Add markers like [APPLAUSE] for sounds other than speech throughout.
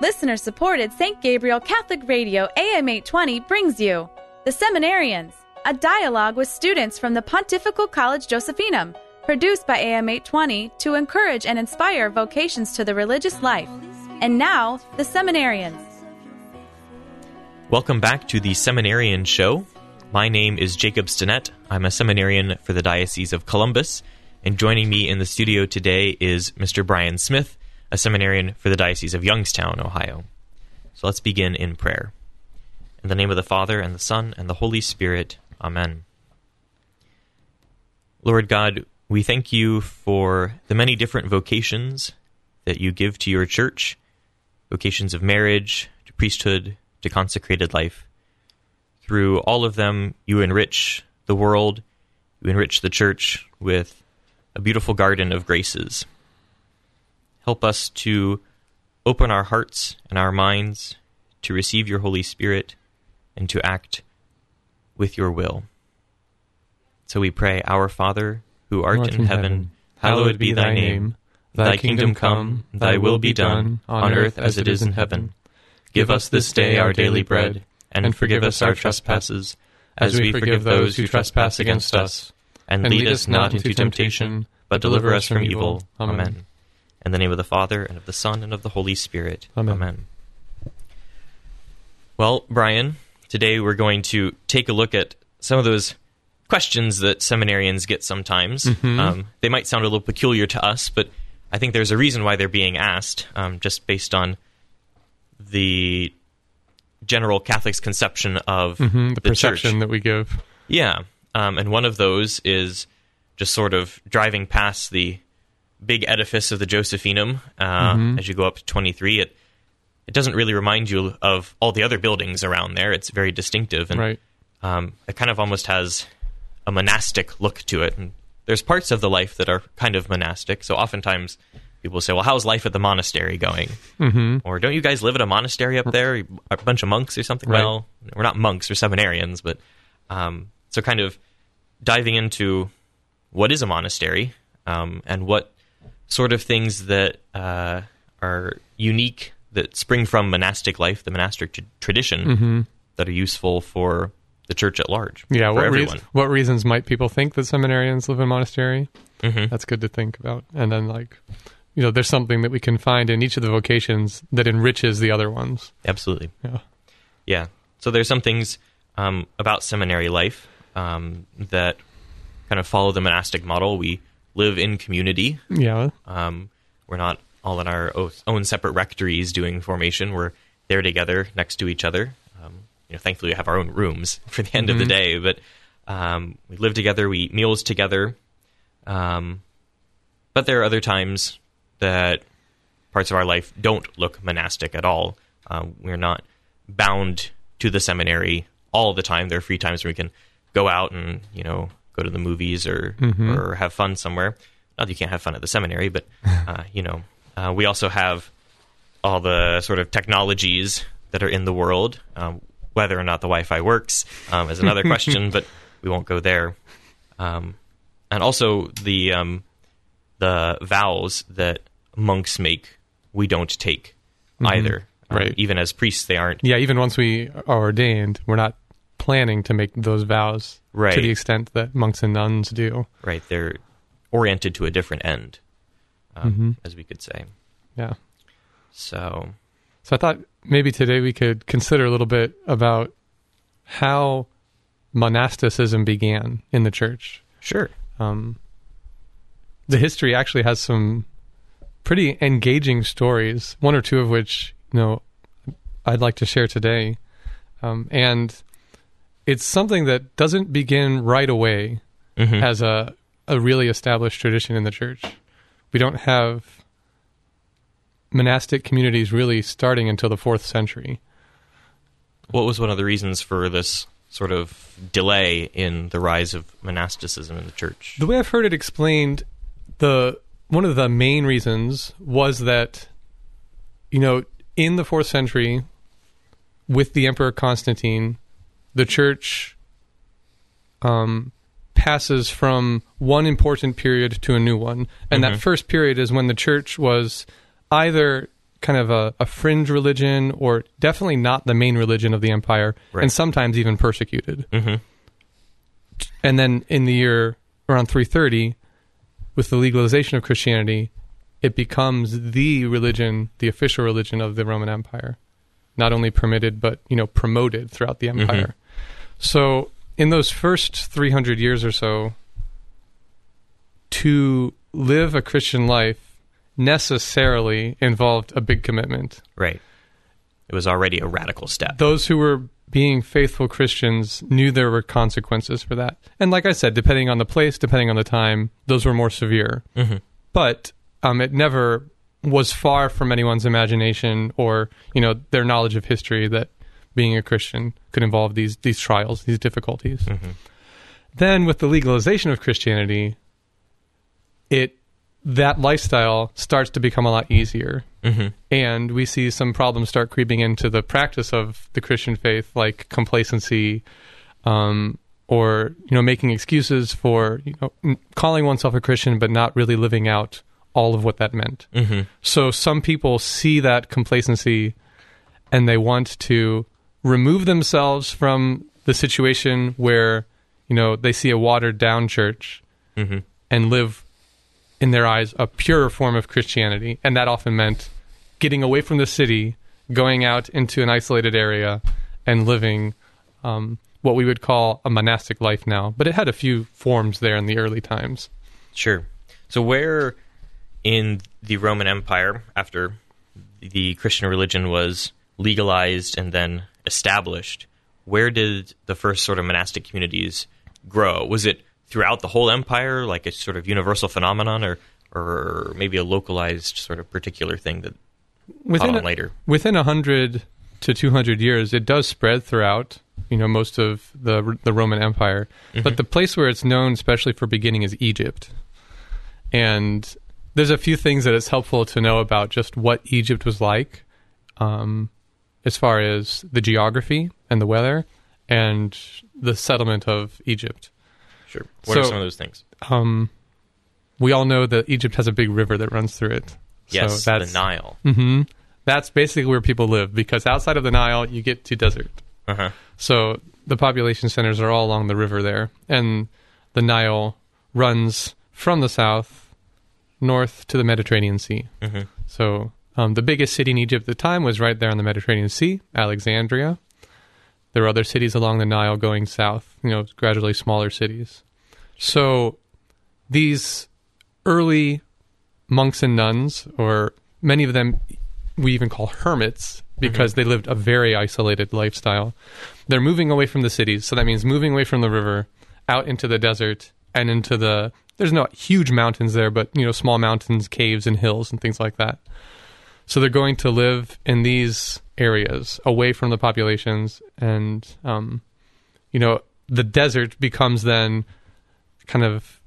Listener supported St. Gabriel Catholic Radio AM 820 brings you The Seminarians, a dialogue with students from the Pontifical College Josephinum, produced by AM 820 to encourage and inspire vocations to the religious life. And now, The Seminarians. Welcome back to the Seminarian Show. My name is Jacob Stinnett. I'm a seminarian for the Diocese of Columbus, and joining me in the studio today is Mr. Brian Smith, a seminarian for the Diocese of Youngstown, Ohio. So let's begin in prayer. In the name of the Father, and the Son, and the Holy Spirit. Amen. Lord God, we thank you for the many different vocations that you give to your church vocations of marriage, to priesthood, to consecrated life. Through all of them, you enrich the world, you enrich the church with a beautiful garden of graces. Help us to open our hearts and our minds to receive your Holy Spirit and to act with your will. So we pray, Our Father, who art, in, heaven, hallowed be thy name. Thy kingdom come, thy will be done, on earth as it is in heaven. Give us this day our daily bread, and forgive us our trespasses, as we forgive those who trespass against us. And lead us not into temptation, but deliver us from evil. Amen. In the name of the Father, and of the Son, and of the Holy Spirit. Amen. Amen. Well, Brian, today we're going to take a look at some of those questions that seminarians get sometimes. Um, they might sound a little peculiar to us, but I think there's a reason why they're being asked, um, just based on the general Catholic's conception of Mhm, the, the perception church. that we give. Yeah, um, and one of those is just sort of driving past the big edifice of the Josephinum uh, as you go up to 23. It it doesn't really remind you of all the other buildings around there. It's very distinctive, and Right. um, it kind of almost has a monastic look to it. And there's parts of the life that are kind of monastic. So oftentimes people say, "Well, how's life at the monastery going?" Mm-hmm. Or don't you guys live at a monastery up there? A bunch of monks or something? Right. Well, we're not monks; we're seminarians. But um, so kind of diving into what is a monastery um, and what sort of things that uh, are unique that spring from monastic life, the monastic t- tradition, that are useful for the church at large. Yeah. for What, what reasons might people think that seminarians live in monastery? Mhm. That's good to think about. And then, like, you know, there's something that we can find in each of the vocations that enriches the other ones. Absolutely. Yeah. Yeah. So there's some things um, about seminary life um, that kind of follow the monastic model. We live in community. Yeah. Um, we're not all in our own separate rectories doing formation. We're there together next to each other. Um, you know, thankfully, we have our own rooms [LAUGHS] for the end of the day, but um, we live together. We eat meals together. Um, but there are other times that parts of our life don't look monastic at all. Uh, we're not bound to the seminary all the time. There are free times where we can go out and you know go to the movies or or have fun somewhere. Not that you can't have fun at the seminary, but [LAUGHS] uh, you know uh, we also have all the sort of technologies that are in the world. Um, whether or not the Wi-Fi works um, is another question, [LAUGHS] but we won't go there. Um, and also the um, the vows that monks make, we don't take either. Um, Right. even as priests, they aren't. Yeah. Even once we are ordained, we're not planning to make those vows Right. to the extent that monks and nuns do. Right. They're oriented to a different end, um, as we could say. Yeah. So So I thought maybe today we could consider a little bit about how monasticism began in the church. sure. Um, the history actually has some pretty engaging stories, one or two of which you know I'd like to share today. Um, and it's something that doesn't begin right away Mhm. as a a really established tradition in the church. We don't have monastic communities really starting until the fourth century. What was one of the reasons for this sort of delay in the rise of monasticism in the church? The way I've heard it explained, the one of the main reasons was that, you know, in the fourth century, with the Emperor Constantine, the church um, passes from one important period to a new one, and that first period is when the church was either kind of a, a fringe religion, or definitely not the main religion of the empire, Right. and sometimes even persecuted. hmm And then in the year around 330, with the legalization of Christianity, it becomes the religion, the official religion of the Roman Empire. Not only permitted, but you know, promoted throughout the empire. So in those first 300 years or so, to live a Christian life necessarily involved a big commitment. Right. It was already a radical step. those who were being faithful Christians knew there were consequences for that. And like I said, depending on the place, depending on the time, those were more severe. hmm But um, it never was far from anyone's imagination or you know their knowledge of history that being a Christian could involve these these trials, these difficulties. hmm Then with the legalization of Christianity, it that lifestyle starts to become a lot easier hmm and we see some problems start creeping into the practice of the Christian faith, like complacency, um, or you know, making excuses for you know calling oneself a Christian but not really living out all of what that meant. hmm So some people see that complacency, and they want to remove themselves from the situation where you know they see a watered down church hmm and live in their eyes a purer form of Christianity, and that often meant getting away from the city, going out into an isolated area, and living um, what we would call a monastic life now. But it had a few forms there in the early times. Sure. So where in the Roman Empire, after the Christian religion was legalized and then established, where did the first sort of monastic communities grow? Was it throughout the whole empire, like a sort of universal phenomenon, or or maybe a localized sort of particular thing that Within a, later? within a hundred to two hundred years, it does spread throughout. You know, most of the the Roman Empire, but the place where it's known, especially for beginning, is Egypt. And there's a few things that it's helpful to know about just what Egypt was like, um, as far as the geography and the weather, and the settlement of Egypt. Sure. What are some of those things? Um, we all know that Egypt has a big river that runs through it. Yes, so the that's Nile. hmm That's basically where people live because outside of the Nile, you get to desert. Uh-huh. So the population centers are all along the river there, and the Nile runs from the south north to the Mediterranean Sea. hmm So um, the biggest city in Egypt at the time was right there on the Mediterranean Sea, Alexandria. There were other cities along the Nile going south, you know, gradually smaller cities. So these early monks and nuns, or many of them we even call hermits because they lived a very isolated lifestyle. They're moving away from the cities, so that means moving away from the river out into the desert and into the there's not huge mountains there, but you know, small mountains, caves and hills and things like that. So they're going to live in these areas away from the populations and um, you know, the desert becomes then kind of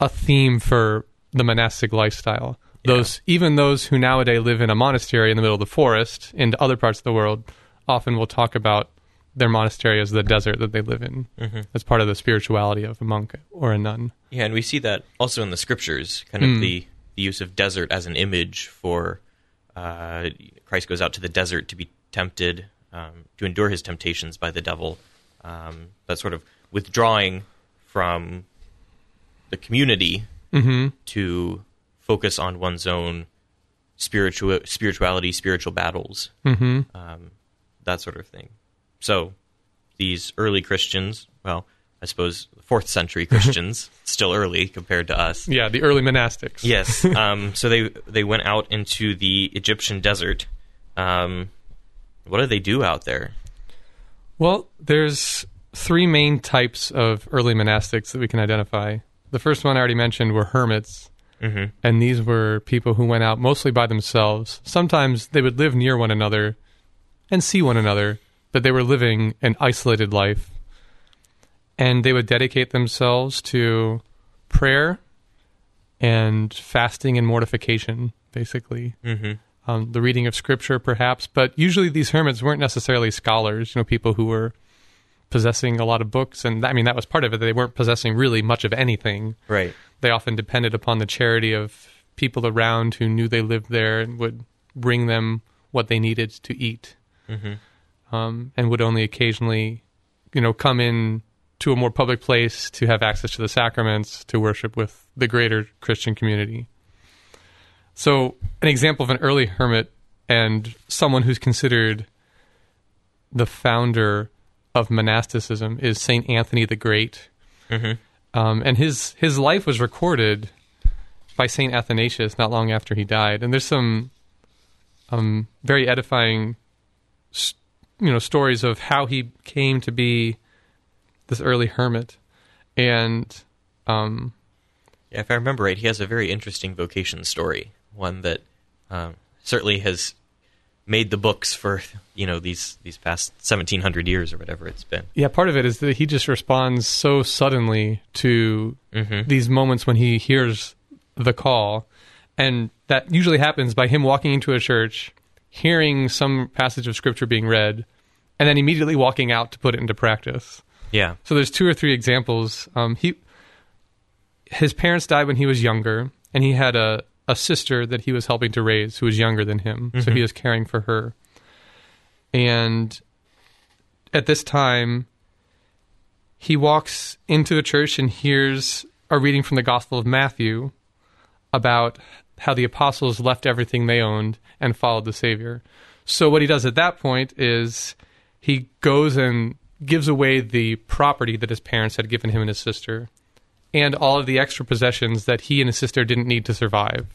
a theme for the monastic lifestyle. Those even those who nowadays live in a monastery in the middle of the forest in other parts of the world often will talk about their monastery as the desert that they live in hmm as part of the spirituality of a monk or a nun. Yeah, and we see that also in the scriptures, kind of Mm. the, the use of desert as an image for uh, Christ goes out to the desert to be tempted, um, to endure his temptations by the devil. Um, that sort of withdrawing from the community Mm-hmm. to focus on one's own spiritual spirituality, spiritual battles, Mm-hmm. um, that sort of thing. So these early Christians, well, I suppose fourth century [LAUGHS] Christians, still early compared to us. Yeah, the early monastics. Yes. [LAUGHS] Um, so they they went out into the Egyptian desert. Um, what do they do out there? Well, there's three main types of early monastics that we can identify. The first one I already mentioned were hermits, hmm and these were people who went out mostly by themselves. Sometimes they would live near one another and see one another, but they were living an isolated life. And they would dedicate themselves to prayer and fasting and mortification, basically. hmm um, the reading of scripture, perhaps. But usually, these hermits weren't necessarily scholars. You know, people who were possessing a lot of books, and I mean that was part of it. They weren't possessing really much of anything. Right. They often depended upon the charity of people around who knew they lived there and would bring them what they needed to eat, um, and would only occasionally, you know, come in to a more public place to have access to the sacraments to worship with the greater Christian community. So, an example of an early hermit and someone who's considered the founder of monasticism is Saint Anthony the Great, um, and his his life was recorded by Saint Athanasius not long after he died. And there's some um, very edifying, you know, stories of how he came to be this early hermit, and um, Yeah, if I remember right, he has a very interesting vocation story, one that um, certainly has made the books for you know these these past seventeen hundred years or whatever it's been. Yeah, part of it is that he just responds so suddenly to these moments when he hears the call. And that usually happens by him walking into a church, hearing some passage of scripture being read, and then immediately walking out to put it into practice. Yeah, So there's two or three examples. Um, he, his parents died when he was younger, and he had a, a sister that he was helping to raise who was younger than him. So he was caring for her. And at this time, he walks into the church and hears a reading from the Gospel of Matthew about how the apostles left everything they owned and followed the Savior. So what he does at that point is he goes and gives away the property that his parents had given him and his sister and all of the extra possessions that he and his sister didn't need to survive.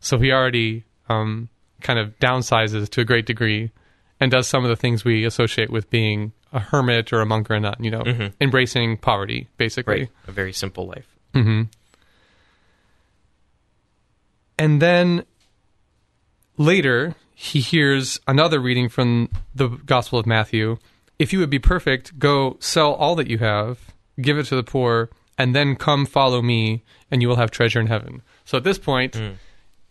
So he already um, kind of downsizes to a great degree and does some of the things we associate with being a hermit or a monk or a nun, you know, embracing poverty, basically. right. A very simple life. And then later, he hears another reading from the Gospel of Matthew. If you would be perfect, go sell all that you have, give it to the poor, and then come follow me, and you will have treasure in heaven. So at this point,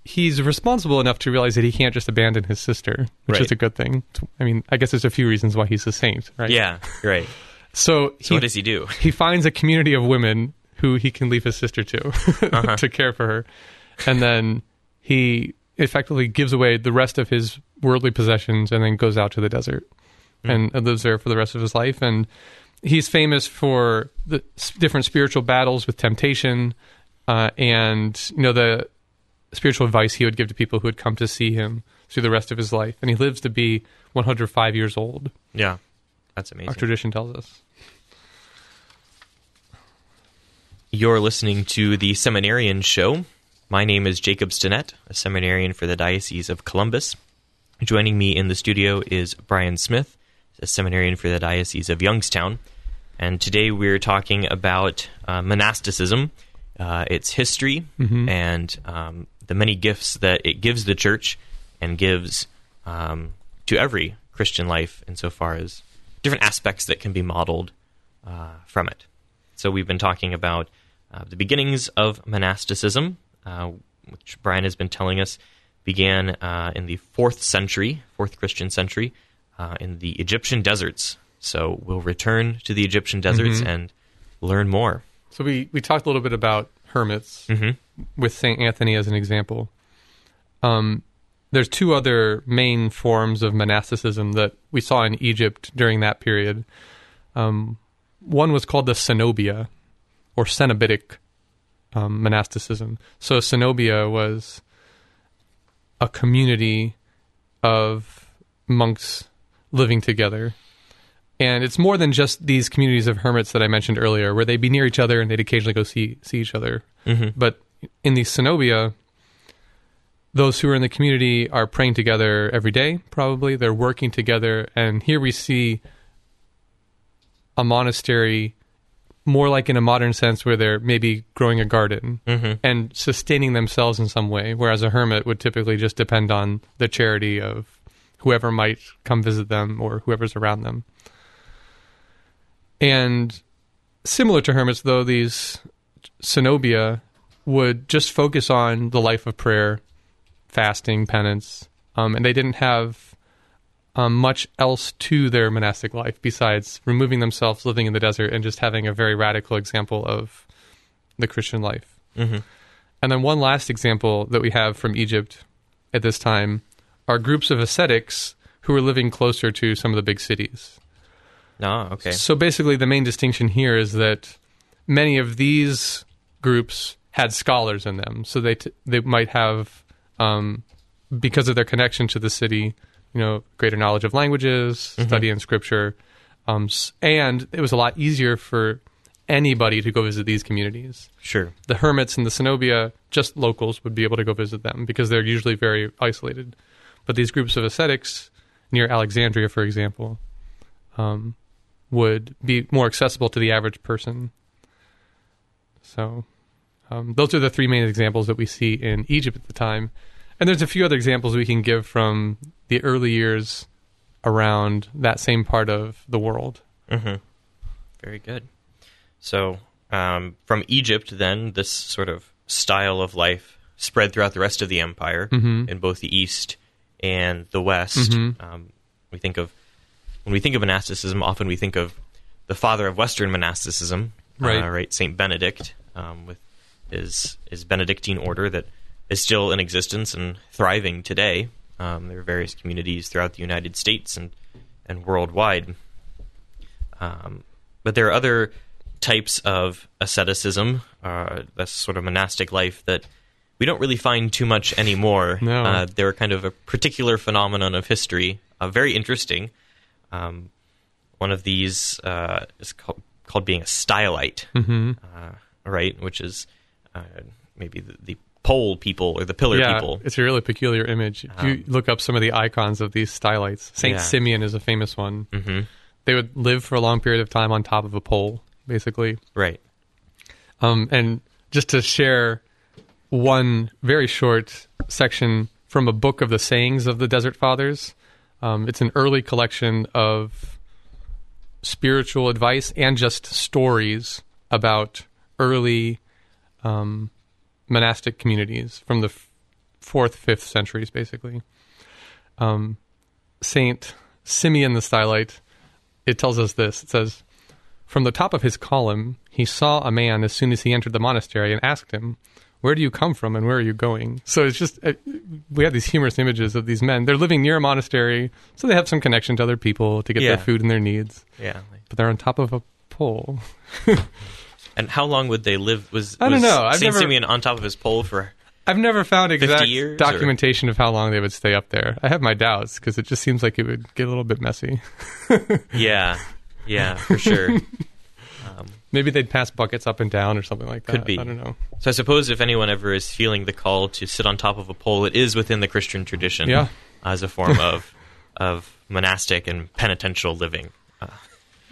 he's responsible enough to realize that he can't just abandon his sister, which Right. is a good thing. I mean, I guess there's a few reasons why he's a saint, right? Yeah, right. [LAUGHS] So, So he, what does he do? he finds a community of women who he can leave his sister to [LAUGHS] Uh-huh. to care for her and then he effectively gives away the rest of his worldly possessions and then goes out to the desert Hmm. and lives there for the rest of his life and he's famous for the different spiritual battles with temptation uh, and you know the spiritual advice he would give to people who would come to see him through the rest of his life and he lives to be 105 years old Yeah, that's amazing. our tradition tells us You're listening to the Seminarian Show. My name is Jacob Stinnett, a seminarian for the Diocese of Columbus. Joining me in the studio is Brian Smith, a seminarian for the Diocese of Youngstown. And today we're talking about uh, monasticism, uh, its history, and um, the many gifts that it gives the church and gives um, to every Christian life, insofar as different aspects that can be modeled uh, from it. So we've been talking about uh, the beginnings of monasticism, uh, which Brian has been telling us began uh, in the fourth century, fourth Christian century, uh, in the Egyptian deserts. So we'll return to the Egyptian deserts and learn more. So we, we talked a little bit about hermits with Saint Anthony as an example. Um, there's two other main forms of monasticism that we saw in Egypt during that period. Um, one was called the Cenobia, or Cenobitic um, monasticism. So Cenobia was a community of monks living together and it's more than just these communities of hermits that I mentioned earlier, where they'd be near each other and they'd occasionally go see see each other. Mm-hmm. But in the Cenobia, those who are in the community are praying together every day. Probably they're working together, and here we see a monastery more like in a modern sense, where they're maybe growing a garden mm-hmm. and sustaining themselves in some way, whereas a hermit would typically just depend on the charity of whoever might come visit them or whoever's around them. And similar to hermits, though, these cenobia would just focus on the life of prayer, fasting, penance, um, and they didn't have um, much else to their monastic life besides removing themselves, living in the desert, and just having a very radical example of the Christian life. Mm-hmm. And then one last example that we have from Egypt at this time are groups of ascetics who are living closer to some of the big cities. No, okay. So basically, the main distinction here is that many of these groups had scholars in them, so they t- they might have, um, because of their connection to the city, you know, greater knowledge of languages, study in scripture, um, and it was a lot easier for anybody to go visit these communities. Sure. The hermits in the Cenobia, just locals would be able to go visit them because they're usually very isolated. But these groups of ascetics near Alexandria, for example, um, would be more accessible to the average person. So, um, those are the three main examples that we see in Egypt at the time. And there's a few other examples we can give from the early years around that same part of the world. Mm-hmm. Very good. So, um, from Egypt, then, this sort of style of life spread throughout the rest of the empire Mhm. in both the east and the west. Mhm. Um, we think of when we think of monasticism, often we think of the father of Western monasticism, Right. Uh, right, Saint Benedict, um, with his his Benedictine order that is still in existence and thriving today. Um, there are various communities throughout the United States and and worldwide. Um, but there are other types of asceticism, uh, that's sort of monastic life that we don't really find too much anymore. No. Uh, they're kind of a particular phenomenon of history, uh, very interesting. Um, one of these uh, is called, called being a stylite, Mm-hmm. uh, right? Which is uh, maybe the, the pole people or the pillar yeah, people. it's a really peculiar image. If you Um, look up some of the icons of these stylites, Saint Yeah. Simeon is a famous one. hmm They would live for a long period of time on top of a pole, basically. Right. Um, and just to share one very short section from a book of the sayings of the Desert Fathers, um, it's an early collection of spiritual advice and just stories about early um, monastic communities from the f- fourth, fifth centuries, basically. Um, Saint Simeon the Stylite, it tells us this. It says, From the top of his column, he saw a man as soon as he entered the monastery and asked him, Where do you come from and where are you going? So it's just, uh, we have these humorous images of these men. They're living near a monastery, so they have some connection to other people to get Yeah. their food and their needs, Yeah. but they're on top of a pole. [LAUGHS] And how long would they live? Was I don't was know. I've Saint never- Simeon on top of his pole for? I've never found exact years, or- documentation of how long they would stay up there. I have my doubts because it just seems like it would get a little bit messy. [LAUGHS] Yeah, yeah, for sure. Um, Maybe they'd pass buckets up and down or something like that. Could be. I don't know. so I suppose if anyone ever is feeling the call to sit on top of a pole, it is within the Christian tradition Yeah. as a form [LAUGHS] of of monastic and penitential living. Uh,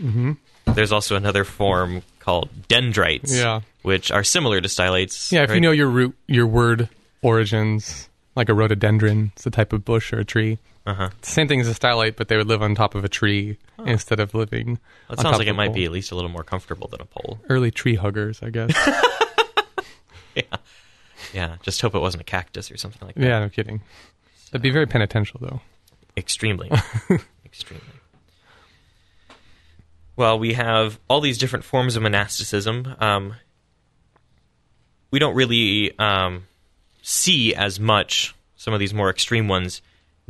Mm-hmm. There's also another form called dendrites, Yeah. which are similar to stylites. Yeah, if right? you know your root, your word origins, like a rhododendron, it's a type of bush or a tree. Uh-huh. Same thing as a stylite, but they would live on top of a tree instead of living. That on sounds like it might be at least a little more comfortable than a pole. early tree huggers, I guess. [LAUGHS] Yeah, yeah. just hope it wasn't a cactus or something like that. yeah, no kidding. That'd be very penitential, though. Extremely. [LAUGHS] Extremely. Well, we have all these different forms of monasticism. Um, we don't really um, see as much some of these more extreme ones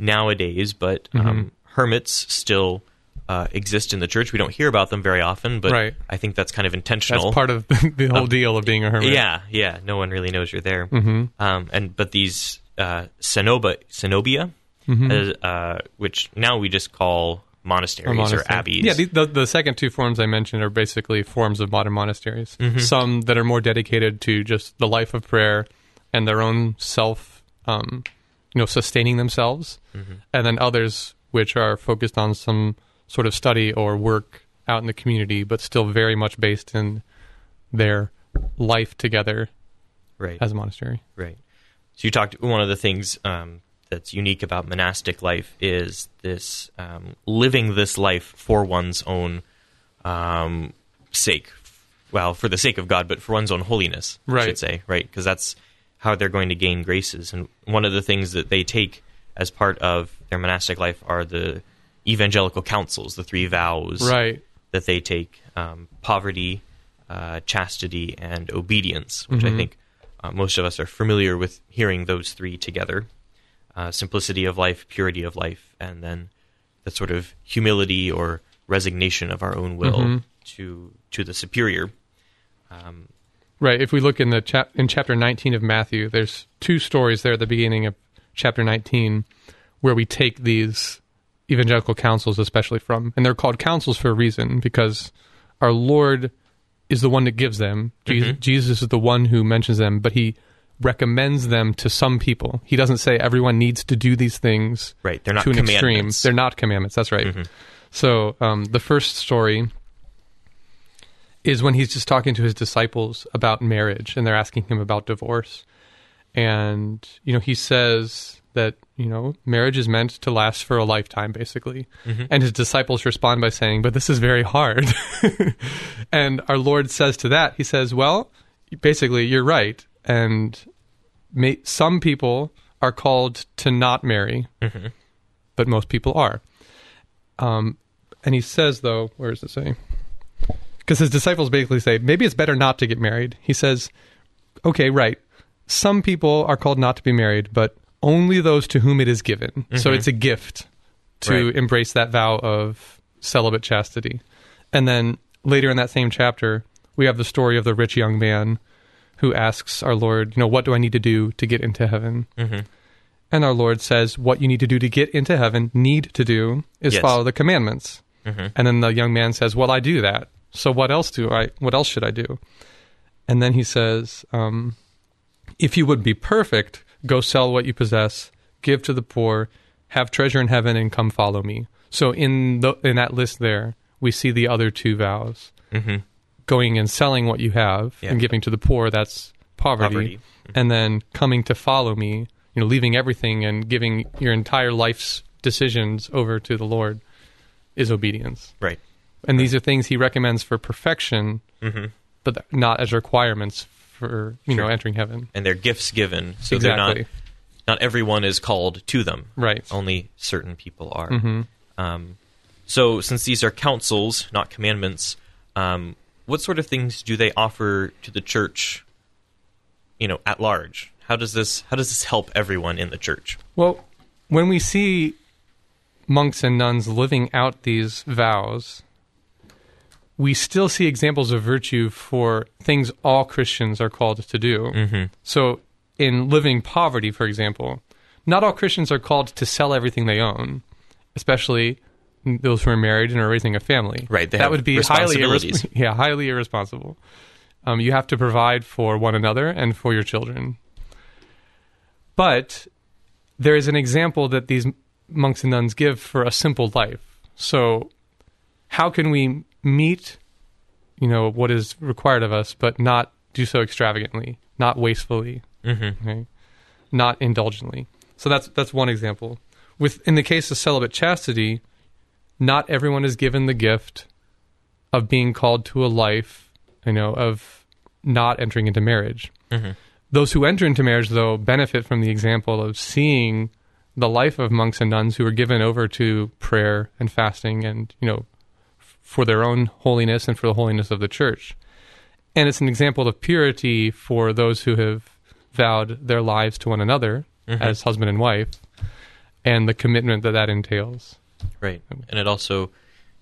nowadays, but um, hermits still uh, exist in the church. We don't hear about them very often, but Right. I think that's kind of intentional. That's part of the, [LAUGHS] the whole deal of being a hermit. Yeah, yeah. No one really knows you're there. hmm Um, and but these uh, cenoba, cenobia, Mhm. uh, uh, which now we just call monasteries Or or abbeys. Yeah, the, the, the second two forms I mentioned are basically forms of modern monasteries. Mm-hmm. Some that are more dedicated to just the life of prayer and their own self, um, you know, sustaining themselves, Mm-hmm. and then others which are focused on some sort of study or work out in the community, but still very much based in their life together right, as a monastery. right. So you talked. One of the things um, that's unique about monastic life is this um, living this life for one's own um, sake. Well, for the sake of God, but for one's own holiness, I should say, right? Because that's how they're going to gain graces. And one of the things that they take as part of their monastic life are the evangelical counsels, the three vows Right. that they take um, poverty, uh, chastity, and obedience, which I Mhm. think uh, most of us are familiar with hearing those three together. uh, simplicity of life, purity of life, and then the sort of humility or resignation of our own will Mm-hmm. to to the superior. Um, Right. If we look in the chap in chapter 19 of Matthew, there's two stories there at the beginning of chapter 19 where we take these evangelical counsels especially from and they're called counsels for a reason because our Lord is the one that gives them. Jesus, Jesus is the one who mentions them, but he recommends them to some people. He doesn't say everyone needs to do these things right, they're not to an extreme. commandments. They're not commandments. That's right. So um, the first story is when he's just talking to his disciples about marriage, and they're asking him about divorce, and you know he says that you know marriage is meant to last for a lifetime, basically, and his disciples respond by saying, "But this is very hard," [LAUGHS] and our Lord says to that, he says, "Well, basically, you're right, and may, some people." Are called to not marry, but most people are. Um, and he says, though, where does it say? Because his disciples basically say, maybe it's better not to get married. He says, okay, right. Some people are called not to be married, but only those to whom it is given. So it's a gift to Right. embrace that vow of celibate chastity. And then later in that same chapter, we have the story of the rich young man who asks our Lord, you know, what do I need to do to get into heaven? Mhm. And our Lord says, what you need to do to get into heaven, need to do, is Yes. follow the commandments. Mhm. And then the young man says, well, I do that. So what else do I, what else should I do? And then he says, um, if you would be perfect, go sell what you possess, give to the poor, have treasure in heaven, and come follow me. So in the, in that list there, we see the other two vows Mhm. going and selling what you have Yeah. and giving to the poor that's poverty, Poverty. and then coming to follow me you know leaving everything and giving your entire life's decisions over to the lord is obedience Right. And these are things he recommends for perfection hmm but not as requirements for you know entering heaven And they're gifts given, so they're not not everyone is called to them. right Only certain people are. hmm Um, so, since these are counsels, not commandments, um, what sort of things do they offer to the church? You know, at large. How does this How does this help everyone in the church? Well, when we see monks and nuns living out these vows, we still see examples of virtue for things all Christians are called to do. Mm-hmm. So, in living poverty, for example, not all Christians are called to sell everything they own, especially those who are married and are raising a family. Right, they that would be highly irres- [LAUGHS] yeah, highly irresponsible. Um, you have to provide for one another and for your children. But there is an example that these monks and nuns give for a simple life. So, how can we meet, you know, what is required of us, but not do so extravagantly, not wastefully, Mm-hmm. okay? not indulgently? So that's that's one example. With in the case of celibate chastity, not everyone is given the gift of being called to a life, you know, of not entering into marriage. Mhm. Those who enter into marriage, though, benefit from the example of seeing the life of monks and nuns who are given over to prayer and fasting and, you know, for their own holiness and for the holiness of the church. And it's an example of purity for those who have vowed their lives to one another as husband and wife and the commitment that that entails. Right, and it also,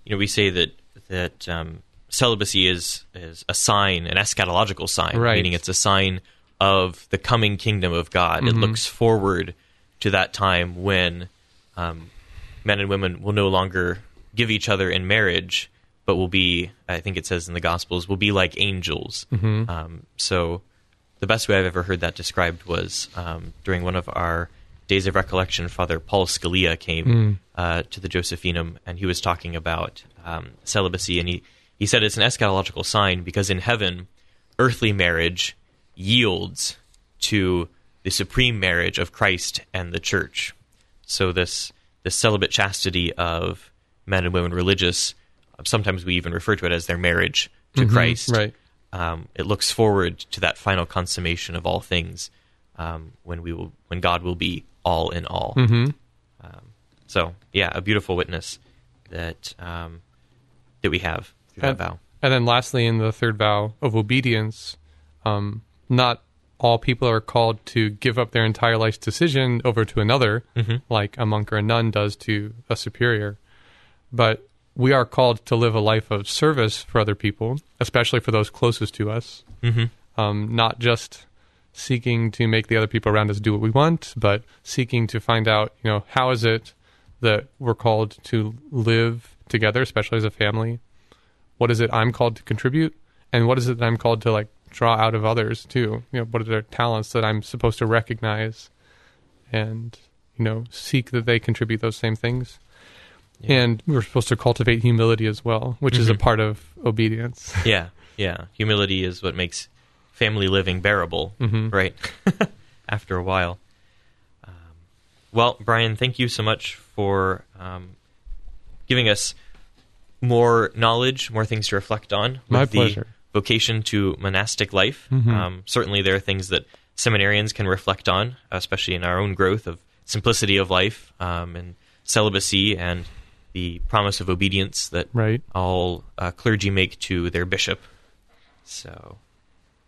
you know, we say that that um, celibacy is is a sign, an eschatological sign, Right. meaning it's a sign of the coming kingdom of God. It looks forward to that time when um, men and women will no longer give each other in marriage, but will be, I think it says in the Gospels, will be like angels. Um, so the best way I've ever heard that described was um, during one of our days of recollection. Father Paul Scalia came uh, to the Josephinum, and he was talking about um, celibacy, and he he said it's an eschatological sign because in heaven, earthly marriage yields to the supreme marriage of Christ and the Church. So this this celibate chastity of men and women religious, uh, sometimes we even refer to it as their marriage to Christ Right. um, it looks forward to that final consummation of all things um, when we will when God will be all in all. Mm-hmm. Um, so yeah, a beautiful witness that um, that we have through that And- vow. And then lastly, in the third vow of obedience, um, not all people are called to give up their entire life's decision over to another, Mhm. like a monk or a nun does to a superior. But we are called to live a life of service for other people, especially for those closest to us. hmm Um, not just seeking to make the other people around us do what we want, but seeking to find out, you know, how is it that we're called to live together, especially as a family? What is it I'm called to contribute? And what is it that I'm called to like draw out of others too? You know, what are their talents that I'm supposed to recognize and, you know, seek that they contribute those same things? Yeah. And we're supposed to cultivate humility as well, which is a Mhm. part of obedience. [LAUGHS] Yeah, yeah. Humility is what makes family living bearable, Mhm. right? [LAUGHS] After a while. Um, well, Brian, thank you so much for um, giving us more knowledge, more things to reflect on. My pleasure. Vocation to monastic life. Mhm. Um, certainly, there are things that seminarians can reflect on, especially in our own growth of simplicity of life um, and celibacy and the promise of obedience that Right. all uh, clergy make to their bishop. So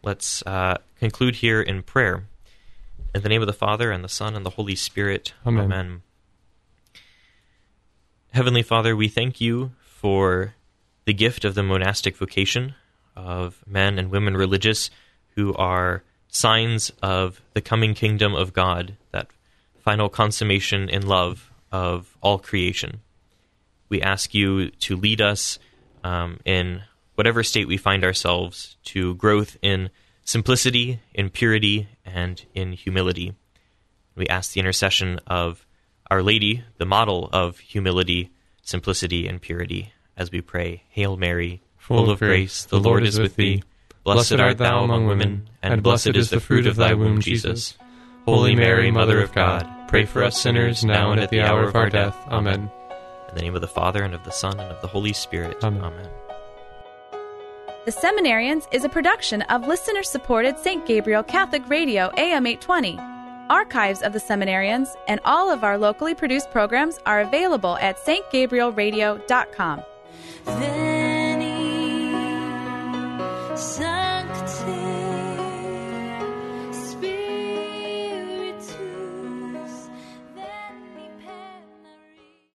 let's uh, conclude here in prayer. In the name of the Father, and the Son, and the Holy Spirit. Amen. Heavenly Father, we thank you for the gift of the monastic vocation of men and women religious who are signs of the coming kingdom of God, that final consummation in love of all creation. We ask you to lead us um, in whatever state we find ourselves to growth in simplicity, in purity, and in humility. We ask the intercession of Our Lady, the model of humility, simplicity, and purity, as we pray, Hail Mary, full, of grace, the Lord is with thee. Blessed art thou among women, and blessed is the fruit of thy womb, Jesus. Holy Mary, Mother of God, pray for us sinners now and at the hour of our death. Amen. In the name of the Father, and of the Son, and of the Holy Spirit. Amen. Amen. The Seminarians is a production of listener supported St. Gabriel Catholic Radio AM 820. Archives of the Seminarians and all of our locally produced programs are available at stgabrielradio.com. Veni, Sancte